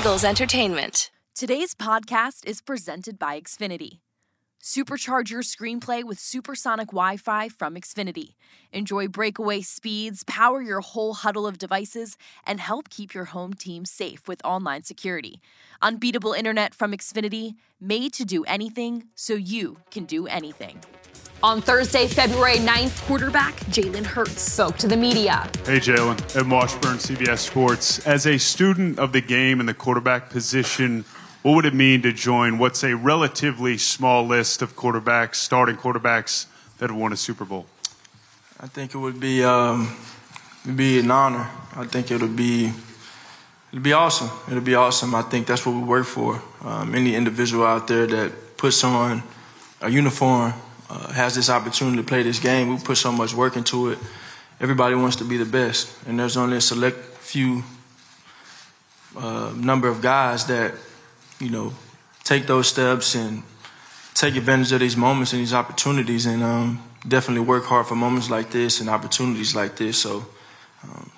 Eagles Entertainment. Today's podcast is presented by Xfinity. Supercharge your screenplay with supersonic Wi Fi from Xfinity. Enjoy breakaway speeds, power your whole huddle of devices, and help keep your home team safe with online security. Unbeatable internet from Xfinity, made to do anything so you can do anything. On Thursday, February 9th, quarterback Jalen Hurts spoke to the media. Hey, Jalen. Ed Washburn, CBS Sports. As a student of the game and the quarterback position, what would it mean to join what's a relatively small list of quarterbacks, starting quarterbacks that have won a Super Bowl? I think it would be um, it'd be an honor. I think it would be it'd be awesome. It'd be awesome. I think that's what we work for. Um, any individual out there that puts on a uniform uh, has this opportunity to play this game. We put so much work into it. Everybody wants to be the best, and there's only a select few uh, number of guys that you know, take those steps and take advantage of these moments and these opportunities, and um, definitely work hard for moments like this and opportunities like this. So, um,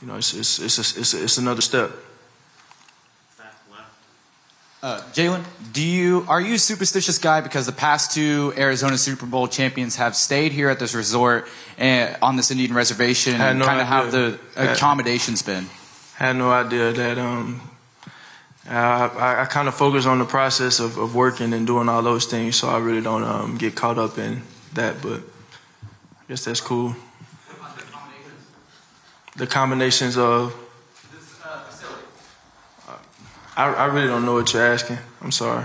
you know, it's it's it's a, it's, a, it's another step. Uh, Jalen, do you are you a superstitious guy because the past two Arizona Super Bowl champions have stayed here at this resort and on this Indian reservation and no kind of have the accommodations been? Had no idea that um, uh, I, I kind of focus on the process of, of, working and doing all those things, so I really don't um, get caught up in that. But I guess that's cool. The combinations of. this I, I really don't know what you're asking. I'm sorry.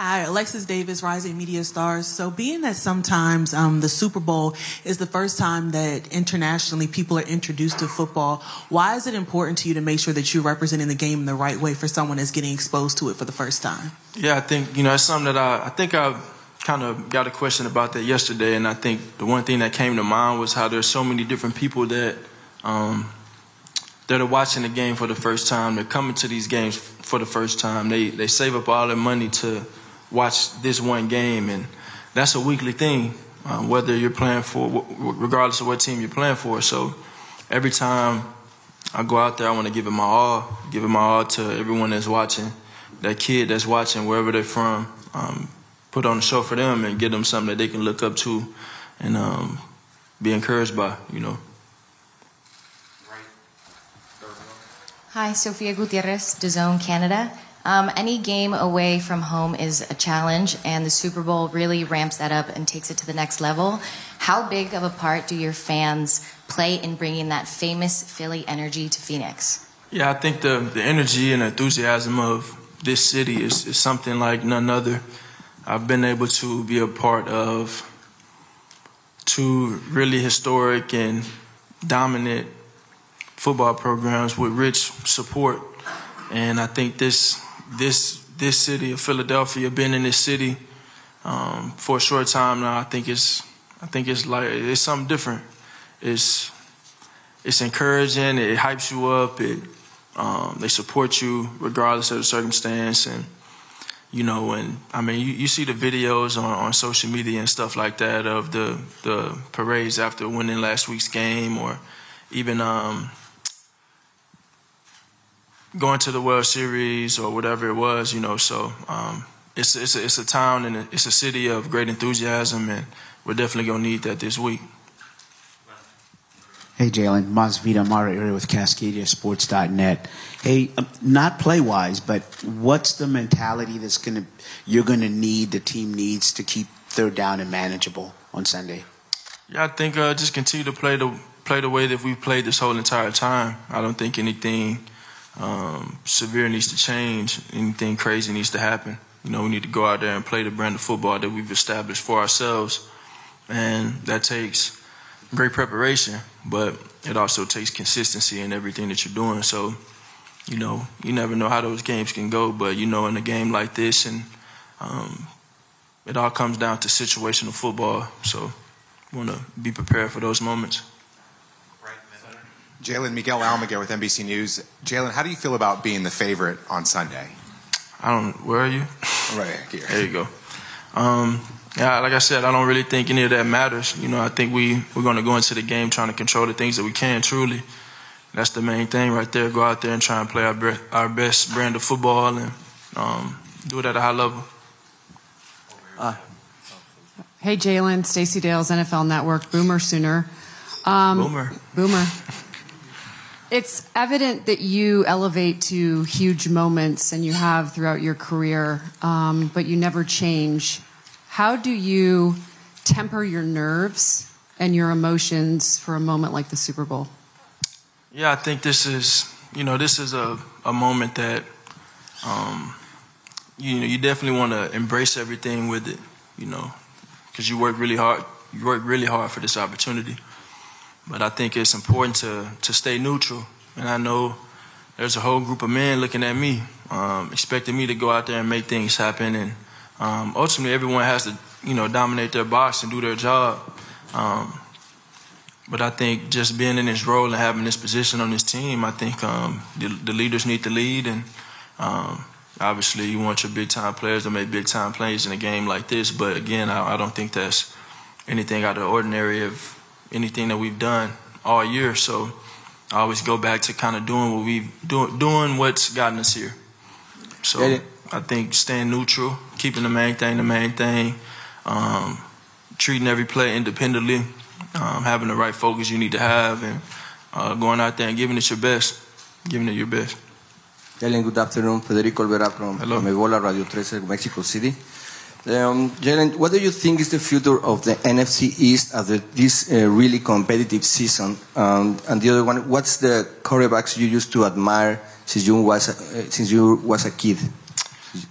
Hi, Alexis Davis, Rising Media Stars. So, being that sometimes um, the Super Bowl is the first time that internationally people are introduced to football, why is it important to you to make sure that you're representing the game in the right way for someone that's getting exposed to it for the first time? Yeah, I think you know it's something that I I think I kind of got a question about that yesterday, and I think the one thing that came to mind was how there's so many different people that um, that are watching the game for the first time. They're coming to these games for the first time. They they save up all their money to watch this one game, and that's a weekly thing. Um, whether you're playing for, regardless of what team you're playing for. So every time I go out there, I want to give it my all, give it my all to everyone that's watching, that kid that's watching wherever they're from. Um, put on a show for them and give them something that they can look up to and um, be encouraged by, you know. Hi, Sofia Gutierrez, DAZN Canada. Um, any game away from home is a challenge, and the Super Bowl really ramps that up and takes it to the next level. How big of a part do your fans play in bringing that famous Philly energy to Phoenix? Yeah, I think the, the energy and enthusiasm of this city is, is something like none other. I've been able to be a part of two really historic and dominant football programs with rich support. And I think this this this city of Philadelphia, been in this city um, for a short time now, I think it's I think it's like it's something different. It's it's encouraging. It hypes you up. It um, they support you regardless of the circumstance, and you know, and I mean, you, you see the videos on, on social media and stuff like that of the the parades after winning last week's game, or even um, going to the World Series or whatever it was, you know. So um, it's it's a, it's a town and it's a city of great enthusiasm, and we're definitely gonna need that this week. Hey, Jalen, Masvita Mara here with CascadiaSports.net. Hey, um, not play wise, but what's the mentality that's gonna you're gonna need the team needs to keep third down and manageable on Sunday? Yeah, I think uh, just continue to play the play the way that we've played this whole entire time. I don't think anything um, severe needs to change. Anything crazy needs to happen. You know, we need to go out there and play the brand of football that we've established for ourselves, and that takes great preparation, but it also takes consistency in everything that you're doing. So, you know, you never know how those games can go, but you know, in a game like this, and um, it all comes down to situational football. So, want to be prepared for those moments. Jalen Miguel Almaguer with NBC News. Jalen, how do you feel about being the favorite on Sunday? I don't. Where are you? Right here. There you go. Um, yeah, like I said, I don't really think any of that matters. You know, I think we we're going to go into the game trying to control the things that we can truly, that's the main thing right there. Go out there and try and play our, be- our best brand of football and um, do it at a high level. Uh, hey, Jalen, Stacy Dales, NFL Network, Boomer Sooner. Um, boomer. Boomer. It's evident that you elevate to huge moments and you have throughout your career, um, but you never change. How do you temper your nerves and your emotions for a moment like the Super Bowl? Yeah, I think this is, you know, this is a, a moment that, um, you know, you definitely want to embrace everything with it, you know, because you work really hard. You work really hard for this opportunity. But I think it's important to, to stay neutral. And I know there's a whole group of men looking at me, um, expecting me to go out there and make things happen. And um, ultimately, everyone has to, you know, dominate their box and do their job. Um, but I think just being in this role and having this position on this team, I think um, the, the, leaders need to lead. And um, obviously, you want your big time players to make big time plays in a game like this. But again, I, I don't think that's anything out of the ordinary of anything that we've done all year. So I always go back to kind of doing what we've do, doing what's gotten us here. So I think staying neutral, keeping the main thing the main thing, um, treating every play independently, um, having the right focus you need to have, and uh, going out there and giving it your best, giving it your best. Good afternoon. Federico Olvera from Hello. Ebola Radio 13, Mexico City. Um, Jalen, what do you think is the future of the NFC East after this uh, really competitive season? Um, and the other one, what's the quarterbacks you used to admire since you was a, uh, since you was a kid?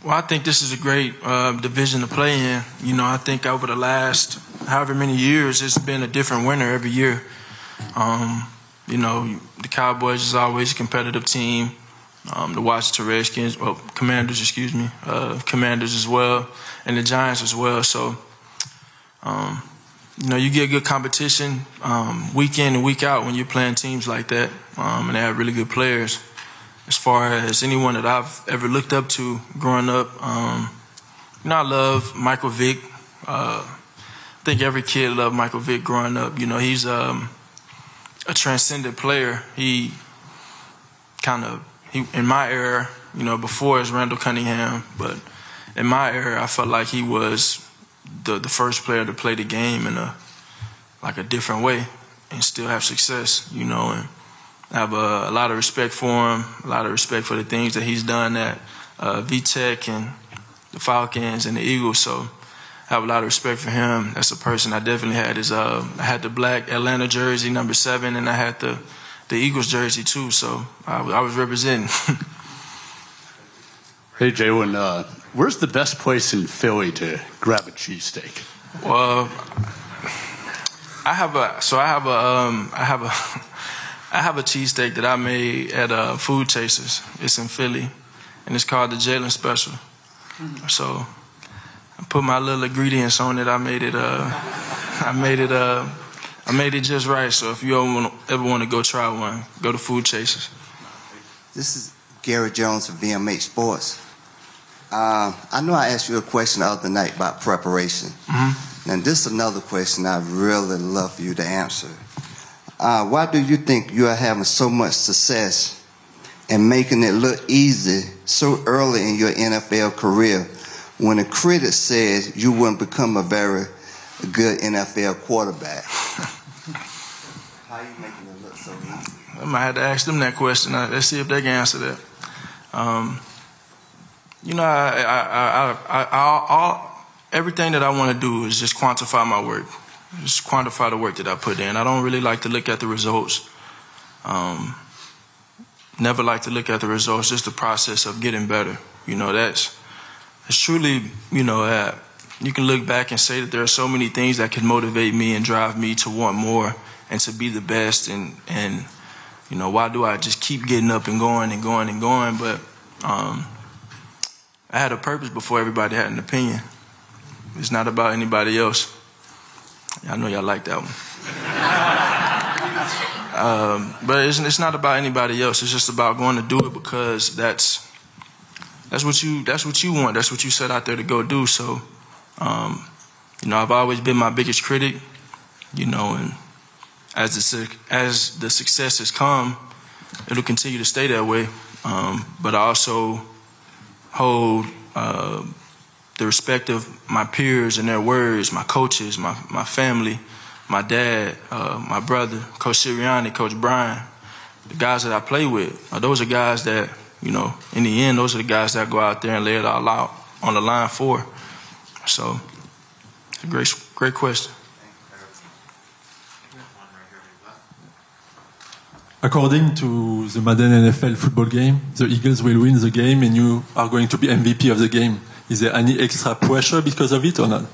Well, I think this is a great uh, division to play in. You know, I think over the last however many years, it's been a different winner every year. Um, you know, the Cowboys is always a competitive team. Um, the Washington Redskins, well, Commanders, excuse me, uh, Commanders as well and the Giants as well. So, um, you know, you get good competition um, week in and week out when you're playing teams like that, um, and they have really good players. As far as anyone that I've ever looked up to growing up, um, you know, I love Michael Vick. Uh, I think every kid loved Michael Vick growing up. You know, he's um, a transcendent player. He kind of, he in my era, you know, before is Randall Cunningham, but in my era, I felt like he was the the first player to play the game in a like a different way and still have success, you know. And I have a, a lot of respect for him, a lot of respect for the things that he's done at uh, VTech and the Falcons and the Eagles. So I have a lot of respect for him. That's a person I definitely had. Is uh, I had the black Atlanta jersey, number seven, and I had the the Eagles jersey too. So I, I was representing. hey, Jalen. Uh, Where's the best place in Philly to grab a cheesesteak? Well, I have a so I have a um, I have a I have a cheesesteak that I made at uh, Food Chasers. It's in Philly, and it's called the Jalen Special. So I put my little ingredients on it. I made it. Uh, I made it. Uh, I made it just right. So if you ever want, ever want to go try one, go to Food Chasers. This is Gary Jones of VMH Sports. Uh, I know I asked you a question the other night about preparation. Mm-hmm. And this is another question I'd really love for you to answer. Uh, why do you think you are having so much success and making it look easy so early in your NFL career when a critic says you wouldn't become a very good NFL quarterback? How are you making it look so easy? I might have to ask them that question. Uh, let's see if they can answer that. Um, you know, I, I, I, I, all, everything that I want to do is just quantify my work, just quantify the work that I put in. I don't really like to look at the results. Um, never like to look at the results, just the process of getting better. You know, that's it's truly, you know, uh, you can look back and say that there are so many things that can motivate me and drive me to want more and to be the best. And and you know, why do I just keep getting up and going and going and going? But um, I had a purpose before everybody had an opinion. It's not about anybody else. I know y'all like that one. um, but it's, it's not about anybody else. It's just about going to do it because that's that's what you that's what you want. That's what you set out there to go do. So, um, you know, I've always been my biggest critic. You know, and as the as the success has come, it'll continue to stay that way. Um, but I also hold uh, the respect of my peers and their words, my coaches, my, my family, my dad, uh, my brother, Coach Sirianni, Coach Brian, the guys that I play with. Uh, those are guys that, you know, in the end, those are the guys that go out there and lay it all out on the line for. So, it's a great, great question. According to the Madden NFL football game, the Eagles will win the game and you are going to be MVP of the game. Is there any extra pressure because of it or not?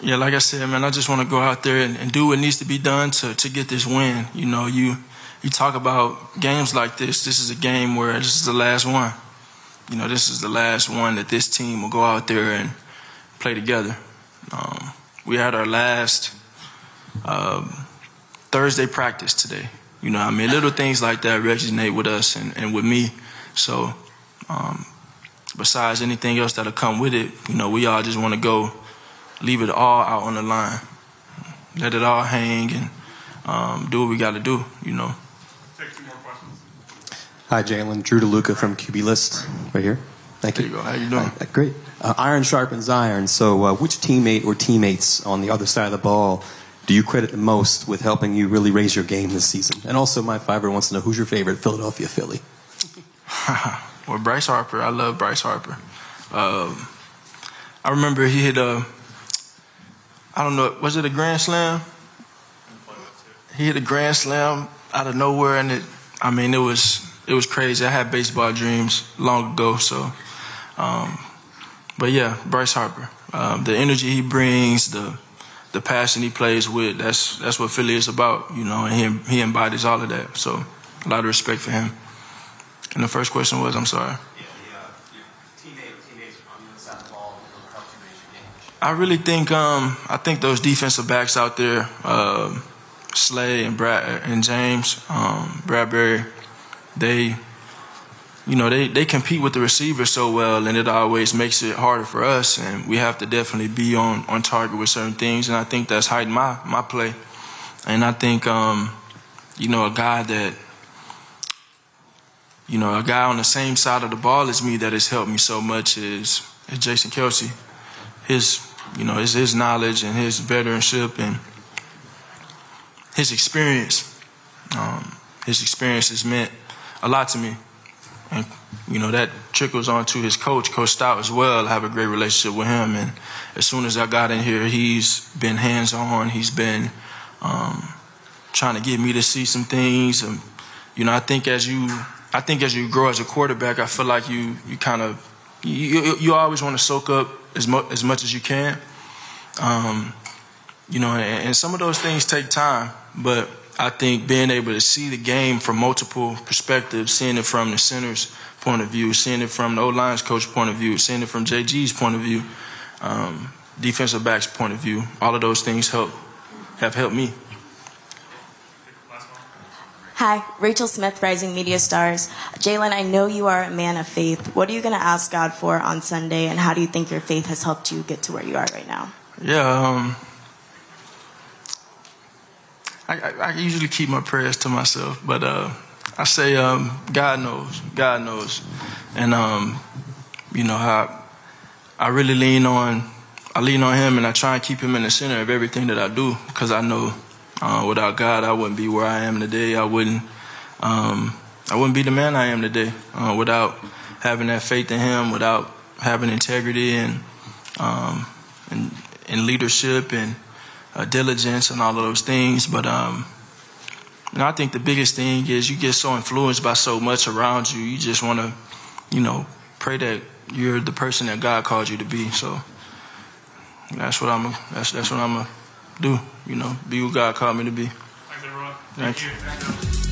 Yeah, like I said, man, I just want to go out there and, and, do what needs to be done to, to get this win. You know, you you talk about games like this. This is a game where this is the last one. You know, this is the last one that this team will go out there and play together. Um, we had our last um, Thursday practice today. You know, I mean, little things like that resonate with us and, and with me. So, um, besides anything else that'll come with it, you know, we all just want to go leave it all out on the line, let it all hang, and um, do what we got to do. You know. Hi, Jalen. Drew DeLuca from QB List, right here. Thank you. you How you doing? Hi, great. Uh, iron sharpens iron. So, uh, which teammate or teammates on the other side of the ball do you credit the most with helping you really raise your game this season? And also, my fiver wants to know who's your favorite Philadelphia Philly? well, Bryce Harper. I love Bryce Harper. Um, I remember he hit a, I don't know, was it a grand slam? He hit a grand slam out of nowhere, and it, I mean, it was it was crazy. I had baseball dreams long ago, so. Um, but yeah, Bryce Harper. Um, the energy he brings, the the passion he plays with. That's that's what Philly is about, you know. And he he embodies all of that. So a lot of respect for him. And the first question was, I'm sorry. I really think um, I think those defensive backs out there, uh, Slay and Brad and James um, Bradberry, they you know, they, they compete with the receivers so well, and it always makes it harder for us. And we have to definitely be on, on target with certain things. And I think that's heightened my, my play. And I think, um, you know, a guy that, you know, a guy on the same side of the ball as me that has helped me so much is, is Jason Kelce. His, you know, his, his knowledge and his veteranship and his experience. Um, his experience has meant a lot to me. And, you know, that trickles on to his coach, Coach Stout, as well. I have a great relationship with him. And as soon as I got in here, he's been hands on. He's been um, trying to get me to see some things. And, you know, I think as you, I think as you grow as a quarterback, I feel like you, you kind of, you, you always want to soak up as, mu- as much as you can. Um, you know, and, and some of those things take time, but I think being able to see the game from multiple perspectives, seeing it from the center's point of view, seeing it from the O line's coach point of view, seeing it from JG's point of view, um, defensive back's point of view, all of those things help have helped me. Hi, Rachel Smith, Rising Media Stars. Jalen, I know you are a man of faith. What are you going to ask God for on Sunday, and how do you think your faith has helped you get to where you are right now? Yeah, um, I, I, I, usually keep my prayers to myself, but uh, I say um, God knows, God knows, and um, you know how I really lean on I lean on Him, and I try and keep Him in the center of everything that I do, because I know uh, without God I wouldn't be where I am today. I wouldn't um, I wouldn't be the man I am today uh, without having that faith in Him, without having integrity and um, and, and leadership and uh, diligence and all of those things. But um, you know, I think the biggest thing is you get so influenced by so much around you. You just want to, you know, pray that you're the person that God called you to be. So that's what I'm. That's that's what I'm gonna do. You know, be who God called me to be. Thank, Thank you.